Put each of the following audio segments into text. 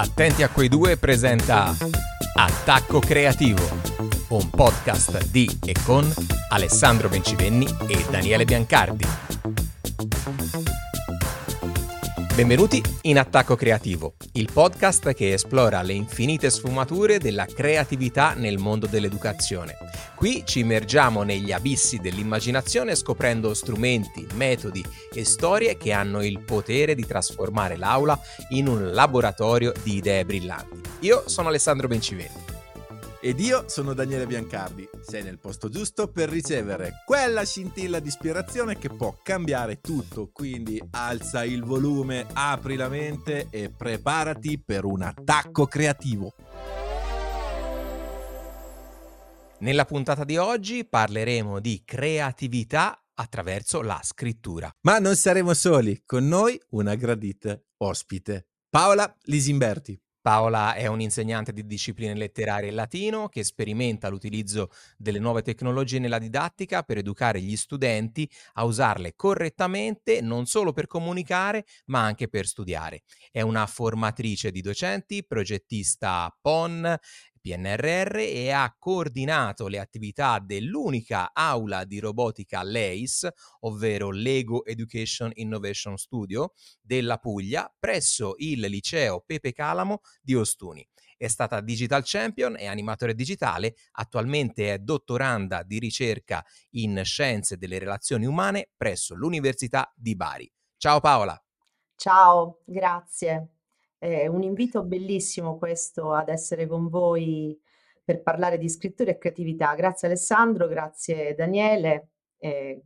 Attenti a quei due presenta Attacco Creativo, un podcast di e con Alessandro Bencivenni e Daniele Biancardi. Benvenuti in Attacco Creativo, il podcast che esplora le infinite sfumature della creatività nel mondo dell'educazione. Qui ci immergiamo negli abissi dell'immaginazione scoprendo strumenti, metodi e storie che hanno il potere di trasformare l'aula in un laboratorio di idee brillanti. Io sono Alessandro Bencivelli. Ed io sono Daniele Biancardi. Sei nel posto giusto per ricevere quella scintilla di ispirazione che può cambiare tutto. Quindi alza il volume, apri la mente e preparati per un attacco creativo. Nella puntata di oggi parleremo di creatività attraverso la scrittura. Ma non saremo soli, con noi una gradita ospite, Paola Lisimberti. Paola è un'insegnante di discipline letterarie in latino che sperimenta l'utilizzo delle nuove tecnologie nella didattica per educare gli studenti a usarle correttamente non solo per comunicare ma anche per studiare. È una formatrice di docenti, progettista PON, PNRR e ha coordinato le attività dell'unica aula di robotica LEIS, ovvero Lego Education Innovation Studio, della Puglia presso il liceo Pepe Calamo di Ostuni. È stata Digital Champion e animatore digitale, attualmente è dottoranda di ricerca in scienze delle relazioni umane presso l'Università di Bari. Ciao Paola. Ciao, grazie. È un invito bellissimo questo ad essere con voi per parlare di scrittura e creatività. Grazie Alessandro, grazie Daniele. Eh,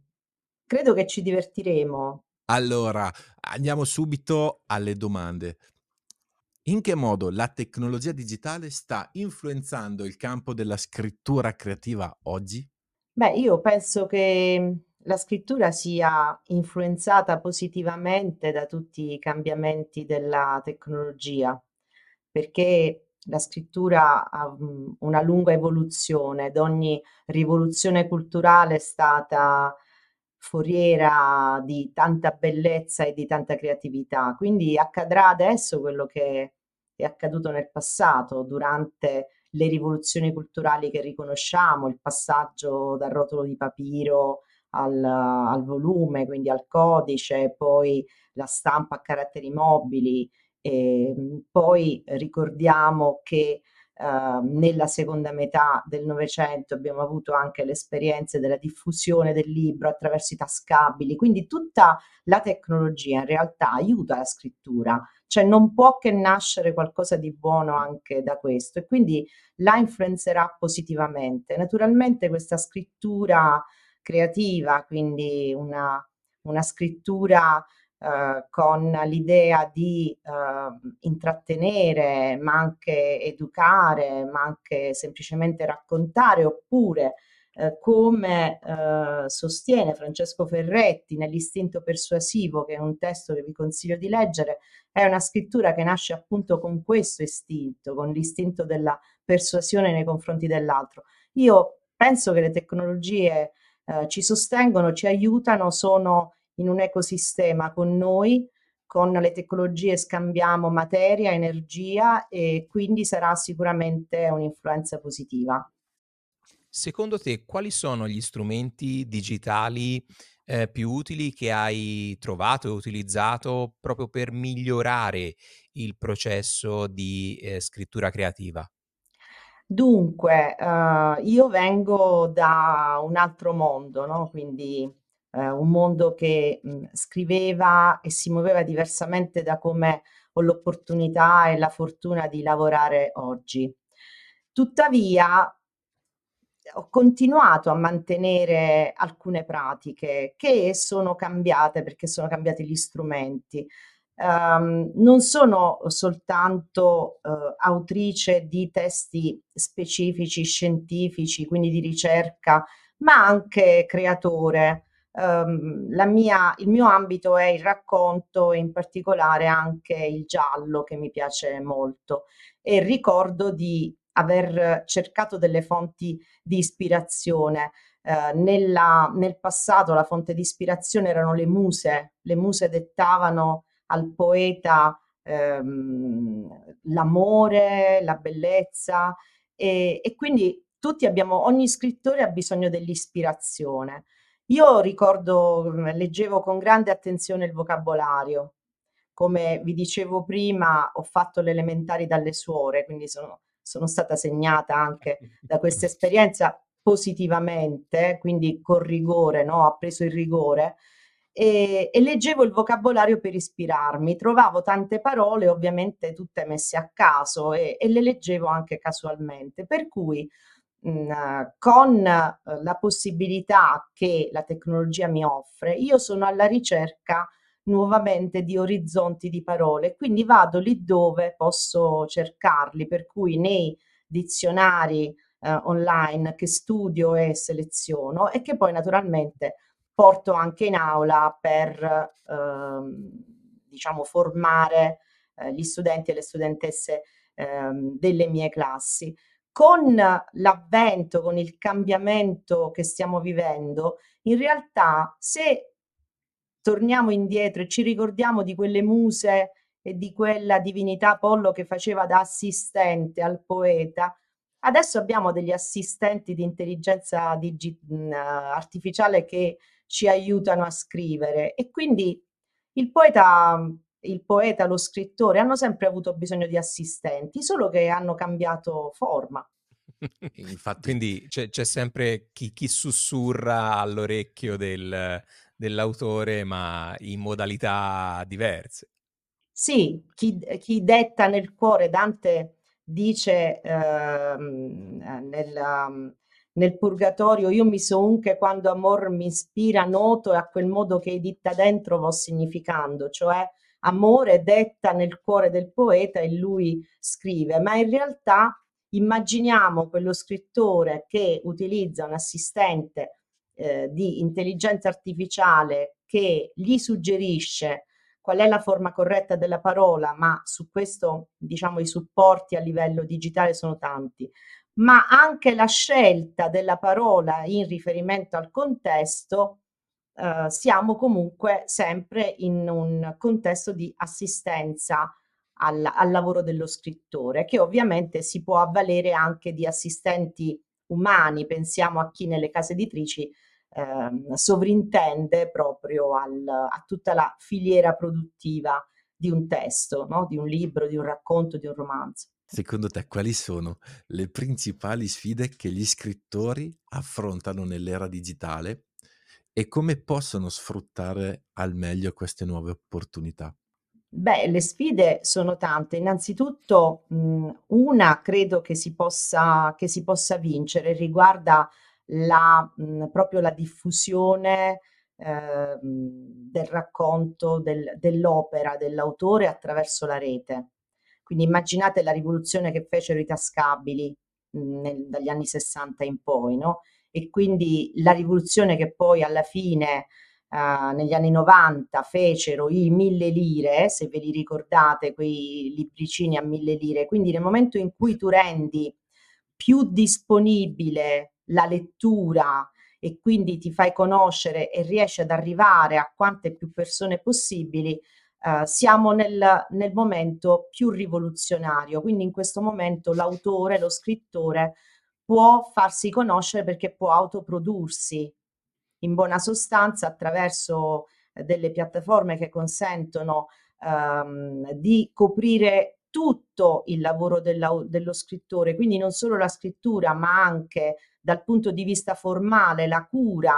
credo che ci divertiremo. Allora, andiamo subito alle domande. In che modo la tecnologia digitale sta influenzando il campo della scrittura creativa oggi? Beh, io penso che la scrittura sia influenzata positivamente da tutti i cambiamenti della tecnologia, perché la scrittura ha una lunga evoluzione ed ogni rivoluzione culturale è stata foriera di tanta bellezza e di tanta creatività. Quindi accadrà adesso quello che è accaduto nel passato, durante le rivoluzioni culturali che riconosciamo, il passaggio dal rotolo di papiro al, al volume, quindi al codice, poi la stampa a caratteri mobili. E ehm, poi ricordiamo che Uh, nella seconda metà del Novecento abbiamo avuto anche le esperienze della diffusione del libro attraverso i tascabili, quindi tutta la tecnologia in realtà aiuta la scrittura, cioè non può che nascere qualcosa di buono anche da questo e quindi la influenzerà positivamente. Naturalmente questa scrittura creativa, quindi una, una scrittura eh, con l'idea di eh, intrattenere, ma anche educare, ma anche semplicemente raccontare, oppure eh, come eh, sostiene Francesco Ferretti nell'istinto persuasivo, che è un testo che vi consiglio di leggere, è una scrittura che nasce appunto con questo istinto, con l'istinto della persuasione nei confronti dell'altro. Io penso che le tecnologie eh, ci sostengono, ci aiutano, sono in un ecosistema con noi, con le tecnologie scambiamo materia, energia e quindi sarà sicuramente un'influenza positiva. Secondo te quali sono gli strumenti digitali eh, più utili che hai trovato e utilizzato proprio per migliorare il processo di eh, scrittura creativa? Dunque, uhm, io vengo da un altro mondo, no, quindi, ehm, un mondo che, mhmm, scriveva e si muoveva diversamente da come ho l'opportunità e la fortuna di lavorare oggi. Tuttavia ho continuato a mantenere alcune pratiche che sono cambiate perché sono cambiati gli strumenti um, non sono soltanto uh, autrice di testi specifici, scientifici, quindi di ricerca, ma anche creatore. Um, mia, il mio ambito è il racconto e in particolare anche il giallo che mi piace molto e ricordo di aver cercato delle fonti di ispirazione. Uh, nella, nel passato la fonte di ispirazione erano le muse, le muse dettavano al poeta ehm, l'amore, la bellezza e, e quindi tutti abbiamo, ogni scrittore ha bisogno dell'ispirazione. Io ricordo, leggevo con grande attenzione il vocabolario. Come vi dicevo prima, ho fatto le elementari dalle suore, quindi sono, sono stata segnata anche da questa esperienza positivamente, quindi con rigore, no? ho preso il rigore e, e, leggevo il vocabolario per ispirarmi. Trovavo tante parole, ovviamente tutte messe a caso e, e le leggevo anche casualmente, per cui mh, con la possibilità che la tecnologia mi offre, io sono alla ricerca nuovamente di orizzonti di parole, quindi vado lì dove posso cercarli, per cui nei dizionari eh, online che studio e seleziono e che poi naturalmente porto anche in aula per ehm, diciamo formare eh, gli studenti e le studentesse ehm, delle mie classi. Con l'avvento, con il cambiamento che stiamo vivendo, in realtà se torniamo indietro e ci ricordiamo di quelle muse e di quella divinità Apollo che faceva da assistente al poeta, adesso abbiamo degli assistenti di intelligenza digi- artificiale che ci aiutano a scrivere e quindi il poeta, il poeta, lo scrittore hanno sempre avuto bisogno di assistenti, solo che hanno cambiato forma. Infatti, quindi c'è, c'è sempre chi, chi, sussurra all'orecchio del, dell'autore, ma in modalità diverse. Sì, chi, chi detta nel cuore, Dante dice ehm, nel, nel Purgatorio, io mi so unche quando amor mi ispira noto e a quel modo che ditta dentro vo significando, cioè amore detta nel cuore del poeta e lui scrive, ma in realtà immaginiamo quello scrittore che utilizza un assistente eh, di intelligenza artificiale che gli suggerisce qual è la forma corretta della parola, ma su questo diciamo i supporti a livello digitale sono tanti, ma anche la scelta della parola in riferimento al contesto, eh, siamo comunque sempre in un contesto di assistenza al, al lavoro dello scrittore, che ovviamente si può avvalere anche di assistenti umani, pensiamo a chi nelle case editrici eh, sovrintende proprio al, a tutta la filiera produttiva di un testo, no? di un libro, di un racconto, di un romanzo. Secondo te quali sono le principali sfide che gli scrittori affrontano nell'era digitale e come possono sfruttare al meglio queste nuove opportunità? Beh, le sfide sono tante. Innanzitutto, mh, una credo che si possa, che si possa vincere riguarda la, mh, proprio la diffusione eh, del racconto del, dell'opera dell'autore attraverso la rete. Quindi immaginate la rivoluzione che fecero i tascabili mh, nel, dagli anni 60 in poi, no? E quindi la rivoluzione che poi alla fine Uh, negli anni 90 fecero i mille lire, se ve li ricordate, quei libricini a mille lire. Quindi nel momento in cui tu rendi più disponibile la lettura e quindi ti fai conoscere e riesci ad arrivare a quante più persone possibili, eh, siamo nel, nel momento più rivoluzionario. Quindi in questo momento l'autore, lo scrittore può farsi conoscere perché può autoprodursi in buona sostanza attraverso eh, delle piattaforme che consentono ehm, di coprire tutto il lavoro della, dello scrittore, quindi non solo la scrittura, ma anche dal punto di vista formale la cura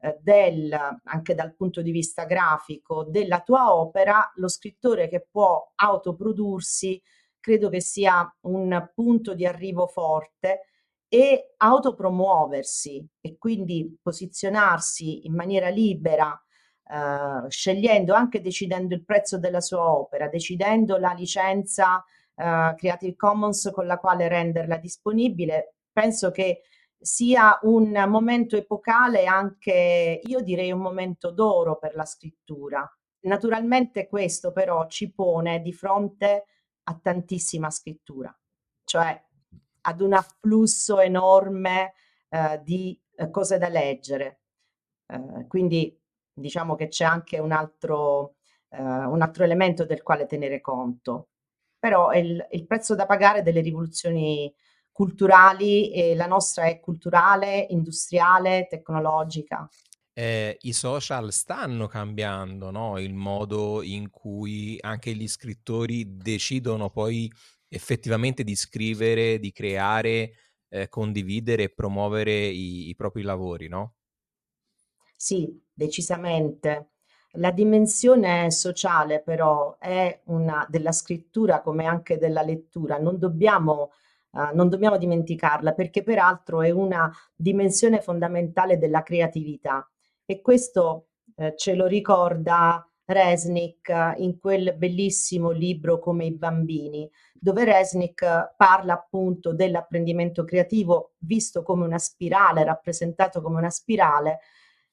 eh, del, anche dal punto di vista grafico della tua opera, lo scrittore che può autoprodursi credo che sia un punto di arrivo forte e autopromuoversi e quindi posizionarsi in maniera libera, eh, scegliendo anche decidendo il prezzo della sua opera, decidendo la licenza eh, Creative Commons con la quale renderla disponibile. Penso che sia un momento epocale anche, io direi un momento d'oro per la scrittura. Naturalmente questo però ci pone di fronte a tantissima scrittura, cioè ad un afflusso enorme eh, di eh, cose da leggere. Eh, quindi diciamo che c'è anche un altro, eh, un altro elemento del quale tenere conto. Però il, il prezzo da pagare delle rivoluzioni culturali e la nostra è culturale, industriale, tecnologica. Eh, I social stanno cambiando, no? Il modo in cui anche gli scrittori decidono poi effettivamente di scrivere, di creare, eh, condividere e promuovere i, i propri lavori, no? Sì, decisamente. La dimensione sociale però è una della scrittura come anche della lettura, non dobbiamo, uh, non dobbiamo dimenticarla perché peraltro è una dimensione fondamentale della creatività. E questo eh, ce lo ricorda Resnick in quel bellissimo libro Come i bambini, dove Resnick parla appunto dell'apprendimento creativo visto come una spirale, rappresentato come una spirale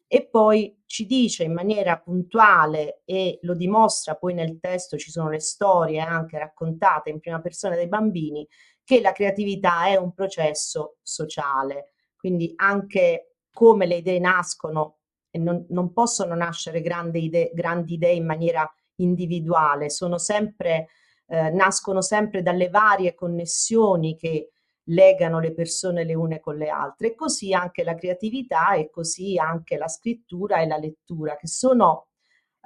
e poi ci dice in maniera puntuale e lo dimostra poi nel testo, ci sono le storie anche raccontate in prima persona dai bambini, che la creatività è un processo sociale, quindi anche come le idee nascono e non, non possono nascere grandi idee, grandi idee in maniera individuale, sono sempre, eh, nascono sempre dalle varie connessioni che legano le persone le une con le altre. E così anche la creatività e così anche la scrittura e la lettura, che sono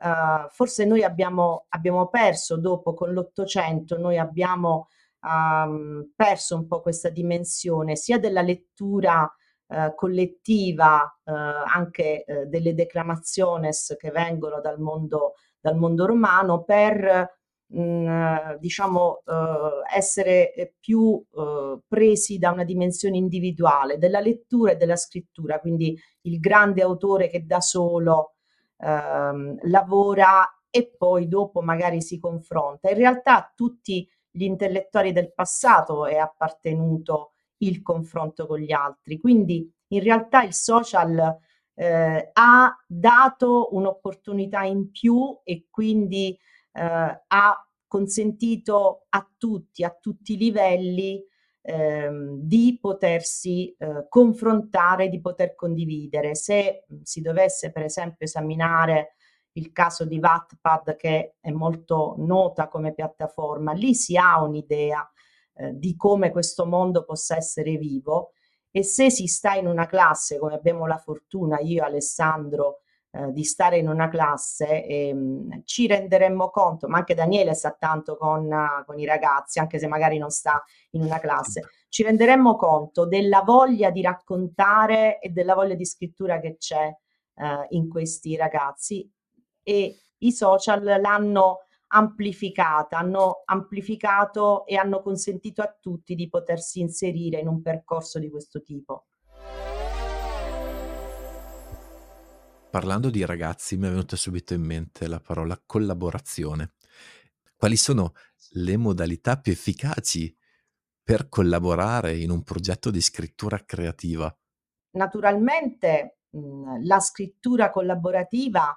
uh, forse noi abbiamo, abbiamo perso dopo con l'Ottocento, noi abbiamo um, perso un po' questa dimensione sia della lettura uh, collettiva, uh, anche delle declamaciones che vengono dal mondo, dal mondo romano, per mh, mm, diciamo, eh, essere più eh, presi da una dimensione individuale della lettura e della scrittura, quindi il grande autore che da solo lavora e poi dopo magari si confronta. In realtà tutti gli intellettuali del passato è appartenuto il confronto con gli altri, quindi in realtà il social eh, ha dato un'opportunità in più e quindi eh, ha consentito a tutti, a tutti i livelli, ehm, di potersi eh, confrontare, di poter condividere. Se si dovesse per esempio esaminare il caso di Wattpad che è molto nota come piattaforma, lì si ha un'idea eh, di come questo mondo possa essere vivo. E se si sta in una classe come abbiamo la fortuna io Alessandro eh, di stare in una classe, ehm, ci renderemmo conto, ma anche Daniele sta tanto con, con, i ragazzi, anche se magari non sta in una classe, ci renderemmo conto della voglia di raccontare e della voglia di scrittura che c'è uh, in questi ragazzi e i social l'hanno amplificata, hanno amplificato e hanno consentito a tutti di potersi inserire in un percorso di questo tipo. Parlando di ragazzi mi è venuta subito in mente la parola collaborazione. Quali sono le modalità più efficaci per collaborare in un progetto di scrittura creativa? Naturalmente la scrittura collaborativa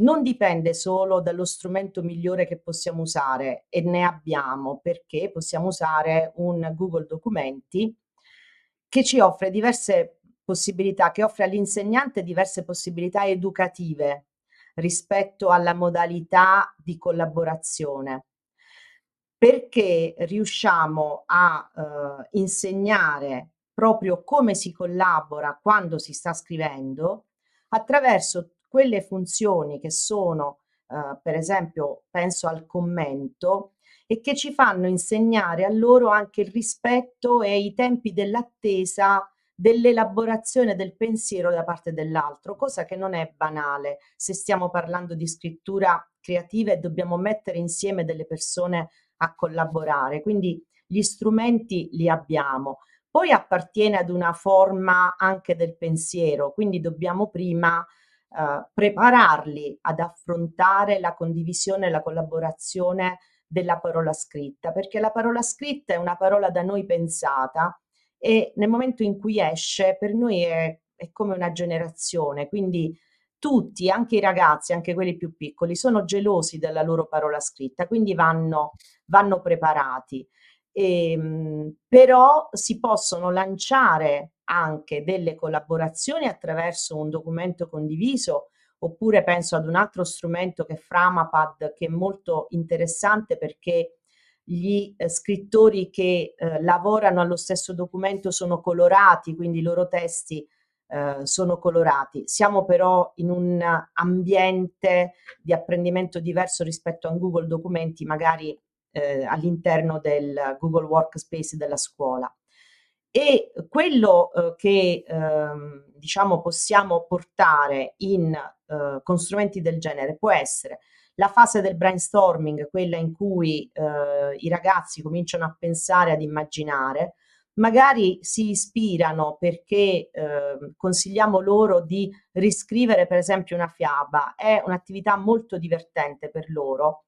non dipende solo dallo strumento migliore che possiamo usare e ne abbiamo perché possiamo usare un Google Documenti che ci offre diverse possibilità, che offre all'insegnante diverse possibilità educative rispetto alla modalità di collaborazione. Perché riusciamo a eh, insegnare proprio come si collabora quando si sta scrivendo attraverso quelle funzioni che sono, eh, per esempio, penso al commento, e che ci fanno insegnare a loro anche il rispetto e i tempi dell'attesa dell'elaborazione del pensiero da parte dell'altro, cosa che non è banale se stiamo parlando di scrittura creativa e dobbiamo mettere insieme delle persone a collaborare. Quindi gli strumenti li abbiamo. Poi appartiene ad una forma anche del pensiero, quindi dobbiamo prima eh, prepararli ad affrontare la condivisione e la collaborazione della parola scritta, perché la parola scritta è una parola da noi pensata e nel momento in cui esce per noi è, è come una generazione, quindi tutti, anche i ragazzi, anche quelli più piccoli, sono gelosi della loro parola scritta, quindi vanno, vanno preparati. Ehm, però si possono lanciare anche delle collaborazioni attraverso un documento condiviso oppure penso ad un altro strumento che è Framapad, che è molto interessante perché gli eh, scrittori che eh, lavorano allo stesso documento sono colorati, quindi i loro testi eh, sono colorati. Siamo però in un ambiente di apprendimento diverso rispetto a Google Documenti, magari eh, all'interno del Google Workspace della scuola. E quello eh, che ehm, diciamo possiamo portare in, eh, con strumenti del genere può essere la fase del brainstorming, quella in cui eh, i ragazzi cominciano a pensare, ad immaginare, magari si ispirano perché eh, consigliamo loro di riscrivere per esempio una fiaba, è un'attività molto divertente per loro,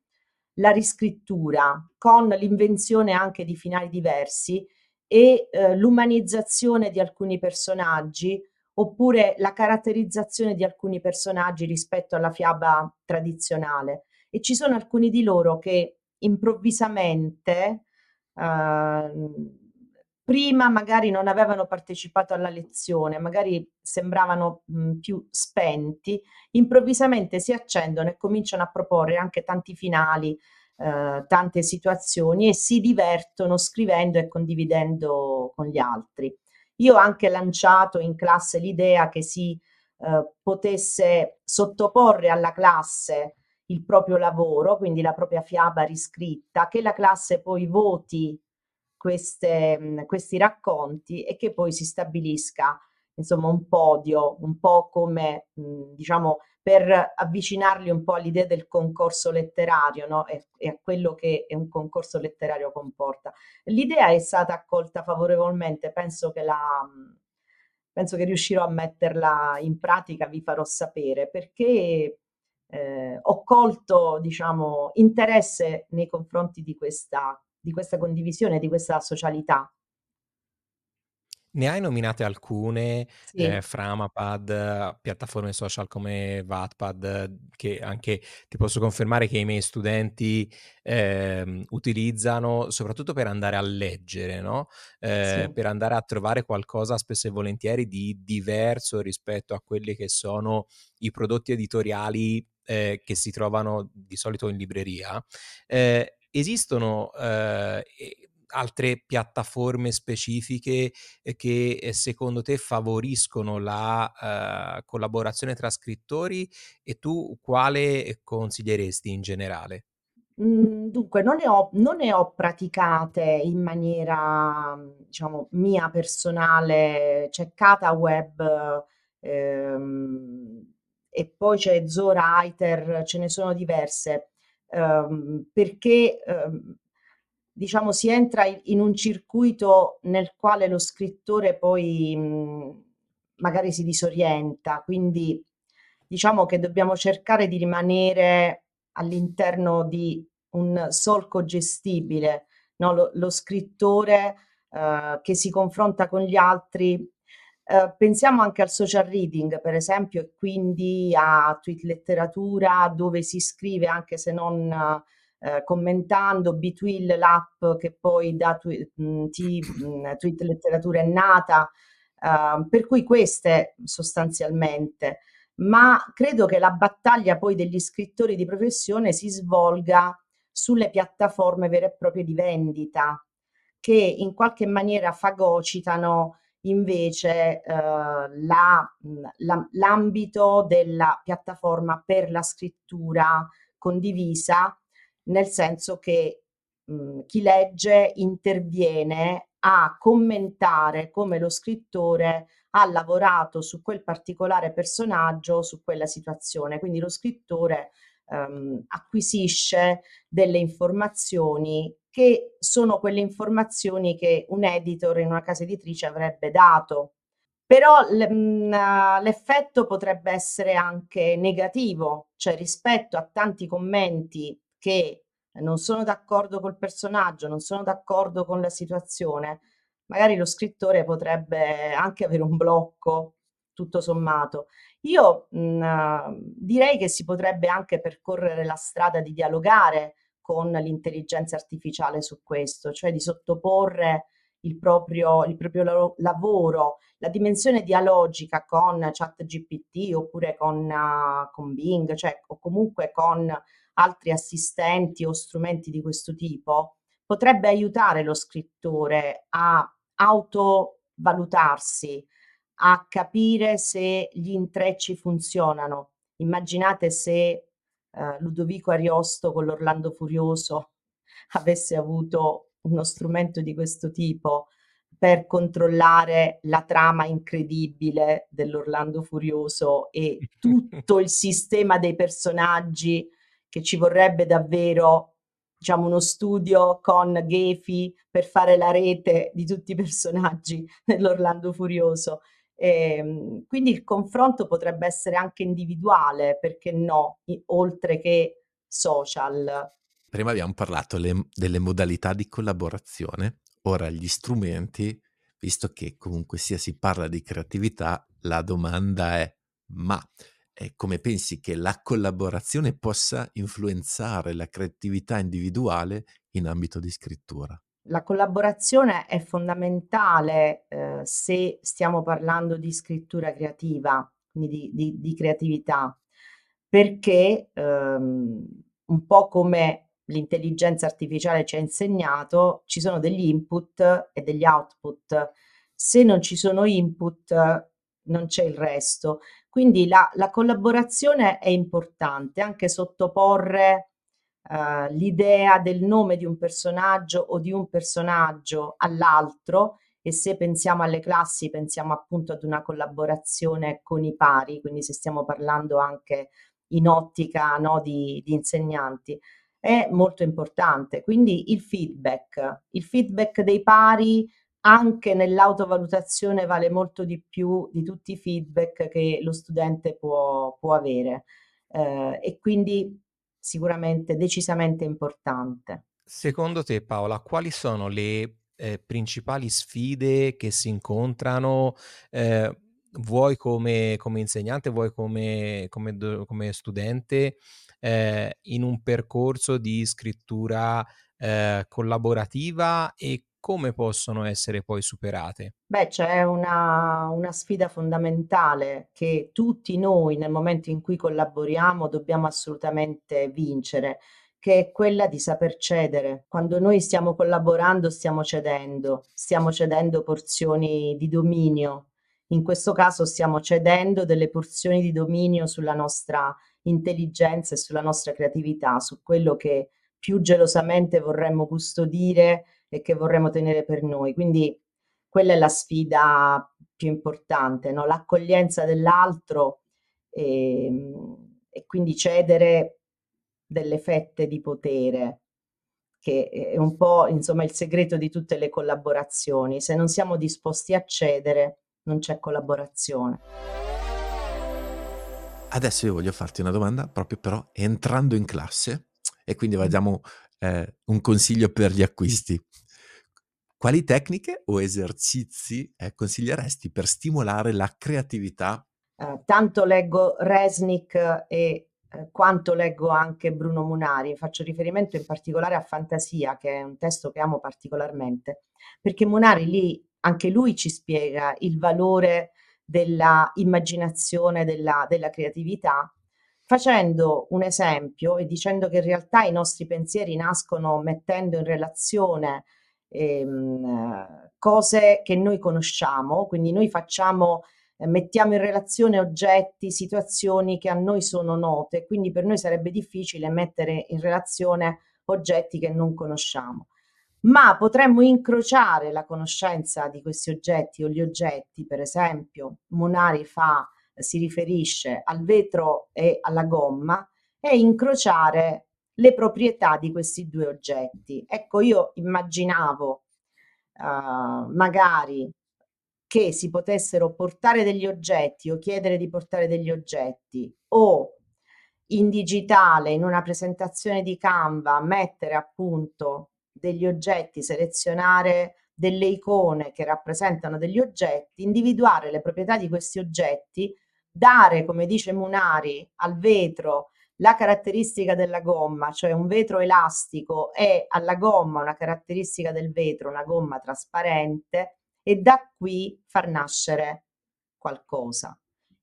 la riscrittura con l'invenzione anche di finali diversi e eh, l'umanizzazione di alcuni personaggi oppure la caratterizzazione di alcuni personaggi rispetto alla fiaba tradizionale. E ci sono alcuni di loro che improvvisamente eh, prima magari non avevano partecipato alla lezione, magari sembravano mh, più spenti, improvvisamente si accendono e cominciano a proporre anche tanti finali, eh, tante situazioni e si divertono scrivendo e condividendo con gli altri. Io ho anche lanciato in classe l'idea che si eh, potesse sottoporre alla classe il proprio lavoro, quindi la propria fiaba riscritta, che la classe poi voti queste, questi racconti e che poi si stabilisca insomma un podio, un po' come diciamo per avvicinarli un po' all'idea del concorso letterario no? e, e, a quello che un concorso letterario comporta. L'idea è stata accolta favorevolmente, penso che, la, penso che riuscirò a metterla in pratica, vi farò sapere, perché eh, ho colto diciamo, interesse nei confronti di questa di questa condivisione, di questa socialità. Ne hai nominate alcune, Sì. ehm, Framapad, piattaforme social come Wattpad, che anche ti posso confermare che i miei studenti, ehm, utilizzano soprattutto per andare a leggere, no, ehm, Sì. per andare a trovare qualcosa spesso e volentieri di diverso rispetto a quelli che sono i prodotti editoriali, ehm, che si trovano di solito in libreria. Ehm, esistono, ehm, e altre piattaforme specifiche eh, che eh, secondo te favoriscono la uh, collaborazione tra scrittori e tu quale consiglieresti in generale? Mm, dunque, non ne ho, non ne ho praticate in maniera, diciamo, mia personale. C'è Kata Web ehm, e poi c'è Zora Iter, ce ne sono diverse, ehm, perché ehm, diciamo, si entra in un circuito nel quale lo scrittore poi mh, magari si disorienta, quindi diciamo che dobbiamo cercare di rimanere all'interno di un solco gestibile, no? lo, lo, scrittore eh, che si confronta con gli altri. Eh, pensiamo anche al social reading, per esempio, e quindi a tweet letteratura dove si scrive anche se non eh, commentando Between l'app che poi da twi- mh, t- mh, Tweet Letteratura è nata, uh, per cui queste sostanzialmente, ma credo che la battaglia poi degli scrittori di professione si svolga sulle piattaforme vere e proprie di vendita, che in qualche maniera fagocitano invece eh, la, la, l'ambito della piattaforma per la scrittura condivisa nel senso che mh, chi legge interviene a commentare come lo scrittore ha lavorato su quel particolare personaggio, su quella situazione. Quindi lo scrittore ehm, acquisisce delle informazioni che sono quelle informazioni che un editor in una casa editrice avrebbe dato. Però mhmm, l'effetto potrebbe essere anche negativo, cioè rispetto a tanti commenti che non sono d'accordo col personaggio, non sono d'accordo con la situazione, magari lo scrittore potrebbe anche avere un blocco, tutto sommato. Io mh, direi che si potrebbe anche percorrere la strada di dialogare con l'intelligenza artificiale su questo, cioè di sottoporre il proprio, il proprio lavoro, la dimensione dialogica con ChatGPT oppure con, uh, con Bing, cioè o comunque con altri assistenti o strumenti di questo tipo, potrebbe aiutare lo scrittore a autovalutarsi, a capire se gli intrecci funzionano. Immaginate se eh, Ludovico Ariosto con l'Orlando Furioso avesse avuto uno strumento di questo tipo per controllare la trama incredibile dell'Orlando Furioso e tutto il sistema dei personaggi che ci vorrebbe davvero diciamo uno studio con Gefi per fare la rete di tutti i personaggi dell'Orlando Furioso. Ehm, quindi il confronto potrebbe essere anche individuale, perché no, oltre che social. Prima abbiamo parlato le, delle modalità di collaborazione, ora gli strumenti, visto che comunque sia si parla di creatività, la domanda è ma eh, come pensi che la collaborazione possa influenzare la creatività individuale in ambito di scrittura? La collaborazione è fondamentale eh, se stiamo parlando di scrittura creativa, quindi di, di, di creatività, perché ehm, un po' come l'intelligenza artificiale ci ha insegnato, ci sono degli input e degli output. Se non ci sono input, non c'è il resto. Quindi la, la collaborazione è importante, anche sottoporre uh, l'idea del nome di un personaggio o di un personaggio all'altro e se pensiamo alle classi pensiamo appunto ad una collaborazione con i pari, quindi se stiamo parlando anche in ottica no, di, di insegnanti, è molto importante. Quindi il feedback, il feedback dei pari anche nell'autovalutazione vale molto di più di tutti i feedback che lo studente può, può avere eh, e quindi sicuramente decisamente importante. Secondo te Paola, quali sono le eh, principali sfide che si incontrano eh, vuoi come, come, insegnante, vuoi come, come, come studente eh, in un percorso di scrittura eh, collaborativa e come possono essere poi superate? Beh, c'è una, una sfida fondamentale che tutti noi nel momento in cui collaboriamo dobbiamo assolutamente vincere, che è quella di saper cedere. Quando noi stiamo collaborando stiamo cedendo, stiamo cedendo porzioni di dominio. In questo caso stiamo cedendo delle porzioni di dominio sulla nostra intelligenza e sulla nostra creatività, su quello che più gelosamente vorremmo custodire e che vorremmo tenere per noi. Quindi quella è la sfida più importante, no? l'accoglienza dell'altro e, ehm, e quindi cedere delle fette di potere che è un po' insomma il segreto di tutte le collaborazioni. Se non siamo disposti a cedere, non c'è collaborazione. Adesso io voglio farti una domanda proprio però entrando in classe e quindi vediamo eh, un consiglio per gli acquisti. Quali tecniche o esercizi eh, consiglieresti per stimolare la creatività? Eh, tanto leggo Resnick e eh, quanto leggo anche Bruno Munari, faccio riferimento in particolare a Fantasia, che è un testo che amo particolarmente, perché Munari lì anche lui ci spiega il valore della immaginazione, della, della creatività, facendo un esempio e dicendo che in realtà i nostri pensieri nascono mettendo in relazione ehm, cose che noi conosciamo, quindi noi facciamo, eh, mettiamo in relazione oggetti, situazioni che a noi sono note, quindi per noi sarebbe difficile mettere in relazione oggetti che non conosciamo. Ma potremmo incrociare la conoscenza di questi oggetti o gli oggetti, per esempio, Monari fa, si riferisce al vetro e alla gomma, e incrociare le proprietà di questi due oggetti. Ecco, io immaginavo uh, magari che si potessero portare degli oggetti o chiedere di portare degli oggetti o in digitale in una presentazione di Canva mettere appunto degli oggetti, selezionare delle icone che rappresentano degli oggetti, individuare le proprietà di questi oggetti, dare, come dice Munari, al vetro la caratteristica della gomma, cioè un vetro elastico e alla gomma una caratteristica del vetro, una gomma trasparente e da qui far nascere qualcosa.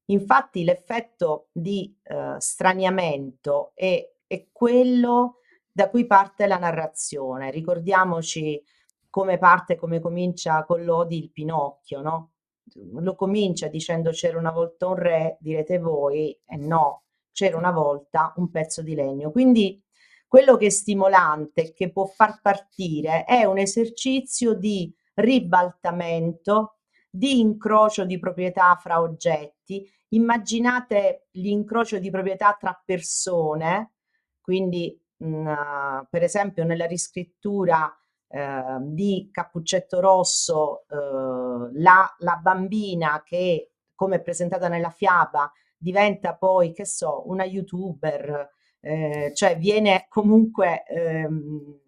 Infatti l'effetto di eh, straniamento è, è quello da cui parte la narrazione. Ricordiamoci come parte, come comincia con Lodi il Pinocchio, no? Lo comincia dicendo c'era una volta un re, direte voi, e no, c'era una volta un pezzo di legno. Quindi quello che è stimolante, che può far partire, è un esercizio di ribaltamento, di incrocio di proprietà fra oggetti. Immaginate l'incrocio di proprietà tra persone, quindi mh, mm, per esempio nella riscrittura eh, di Cappuccetto Rosso, eh, la, la bambina che, come è presentata nella fiaba, diventa poi, che so, una youtuber, eh, cioè viene comunque ehm,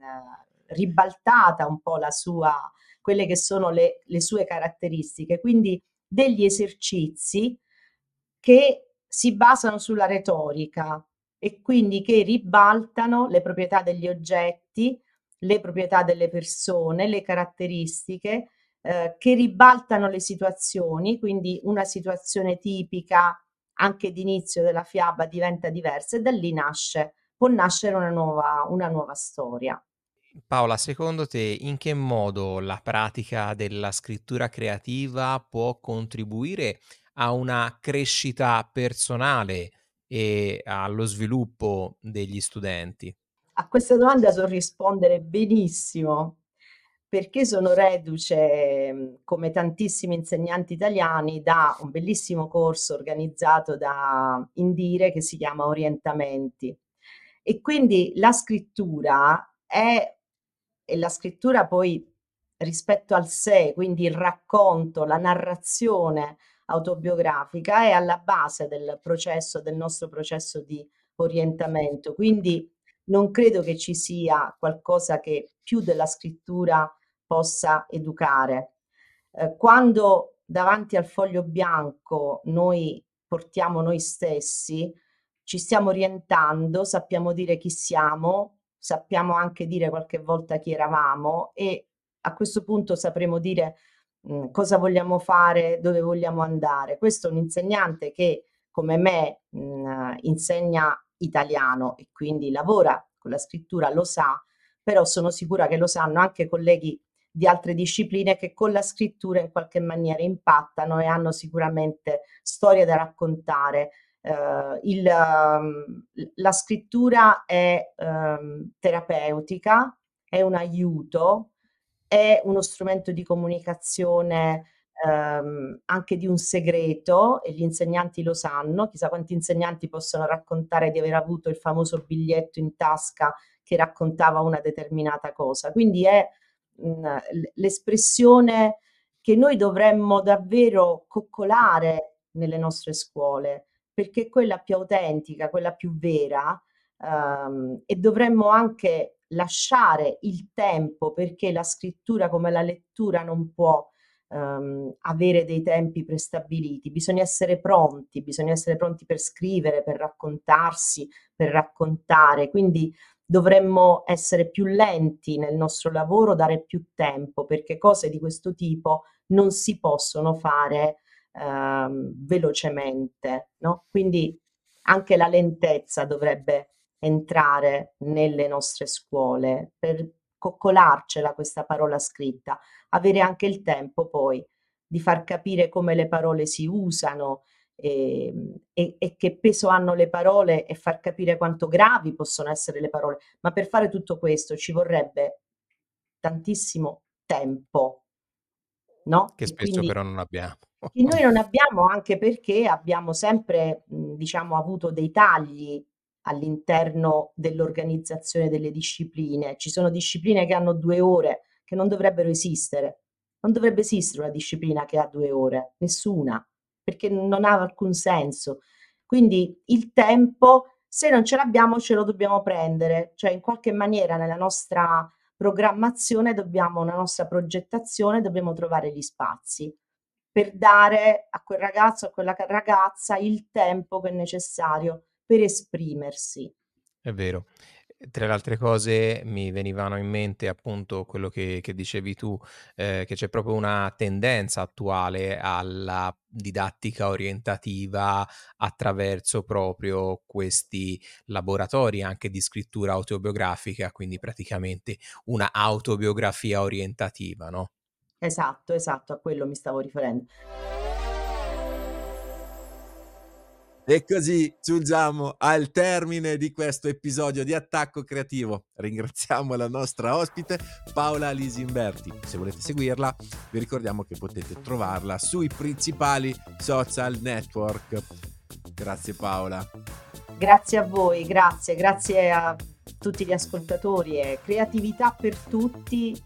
ribaltata un po' la sua, quelle che sono le, le sue caratteristiche, quindi degli esercizi che si basano sulla retorica e quindi che ribaltano le proprietà degli oggetti, le proprietà delle persone, le caratteristiche, eh, che ribaltano le situazioni, quindi una situazione tipica anche d'inizio della fiaba diventa diversa e da lì nasce, può nascere una nuova, una nuova storia. Paola, secondo te in che modo la pratica della scrittura creativa può contribuire a una crescita personale e allo sviluppo degli studenti? A questa domanda so rispondere benissimo perché sono reduce, mhmm, come tantissimi insegnanti italiani, da un bellissimo corso organizzato da Indire che si chiama Orientamenti. E quindi la scrittura è, e la scrittura poi rispetto al sé, quindi il racconto, la narrazione autobiografica è alla base del processo, del nostro processo di orientamento. Quindi non credo che ci sia qualcosa che più della scrittura possa educare. Eh, quando davanti al foglio bianco noi portiamo noi stessi, ci stiamo orientando, sappiamo dire chi siamo, sappiamo anche dire qualche volta chi eravamo e a questo punto sapremo dire mh, mm, cosa vogliamo fare, dove vogliamo andare. Questo è un insegnante che come me mh, mm, insegna italiano e quindi lavora con la scrittura lo sa, però sono sicura che lo sanno anche colleghi di altre discipline che con la scrittura in qualche maniera impattano e hanno sicuramente storie da raccontare. Uh, il, um, la scrittura è um, terapeutica, è un aiuto, è uno strumento di comunicazione um, anche di un segreto e gli insegnanti lo sanno, chissà quanti insegnanti possono raccontare di aver avuto il famoso biglietto in tasca che raccontava una determinata cosa. Quindi è l'espressione che noi dovremmo davvero coccolare nelle nostre scuole, perché è quella più autentica, quella più vera, um, e dovremmo anche lasciare il tempo perché la scrittura come la lettura non può um, avere dei tempi prestabiliti, bisogna essere pronti, bisogna essere pronti per scrivere, per raccontarsi, per raccontare, quindi dovremmo essere più lenti nel nostro lavoro, dare più tempo, perché cose di questo tipo non si possono fare ehm, velocemente. No? Quindi anche la lentezza dovrebbe entrare nelle nostre scuole per coccolarcela questa parola scritta, avere anche il tempo poi di far capire come le parole si usano, e, ehm, e, e, che peso hanno le parole e far capire quanto gravi possono essere le parole. Ma per fare tutto questo ci vorrebbe tantissimo tempo, no? Che spesso quindi, però non abbiamo. Che noi non abbiamo anche perché abbiamo sempre, diciamo, avuto dei tagli all'interno dell'organizzazione delle discipline. Ci sono discipline che hanno due ore, che non dovrebbero esistere. Non dovrebbe esistere una disciplina che ha due ore, nessuna perché non ha alcun senso. Quindi il tempo, se non ce l'abbiamo, ce lo dobbiamo prendere, cioè in qualche maniera nella nostra programmazione dobbiamo, nella nostra progettazione, dobbiamo trovare gli spazi per dare a quel ragazzo, a quella ragazza il tempo che è necessario per esprimersi. È vero. Tra le altre cose mi venivano in mente appunto quello che, che dicevi tu, eh, che c'è proprio una tendenza attuale alla didattica orientativa attraverso proprio questi laboratori anche di scrittura autobiografica, quindi praticamente una autobiografia orientativa, no? Esatto, esatto, a quello mi stavo riferendo. E così giungiamo al termine di questo episodio di Attacco Creativo. Ringraziamo la nostra ospite Paola Lisimberti. Se volete seguirla, vi ricordiamo che potete trovarla sui principali social network. Grazie Paola. Grazie a voi, grazie, grazie a tutti gli ascoltatori e creatività per tutti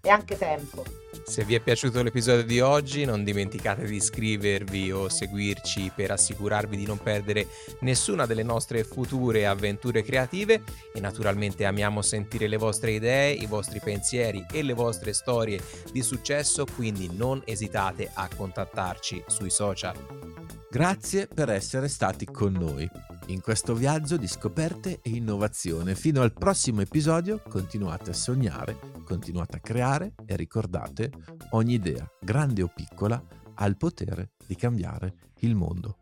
e anche tempo. Se vi è piaciuto l'episodio di oggi non dimenticate di iscrivervi o seguirci per assicurarvi di non perdere nessuna delle nostre future avventure creative e naturalmente amiamo sentire le vostre idee, i vostri pensieri e le vostre storie di successo, quindi non esitate a contattarci sui social. Grazie per essere stati con noi in questo viaggio di scoperte e innovazione. Fino al prossimo episodio continuate a sognare, continuate a creare e ricordate ogni idea, grande o piccola, ha il potere di cambiare il mondo.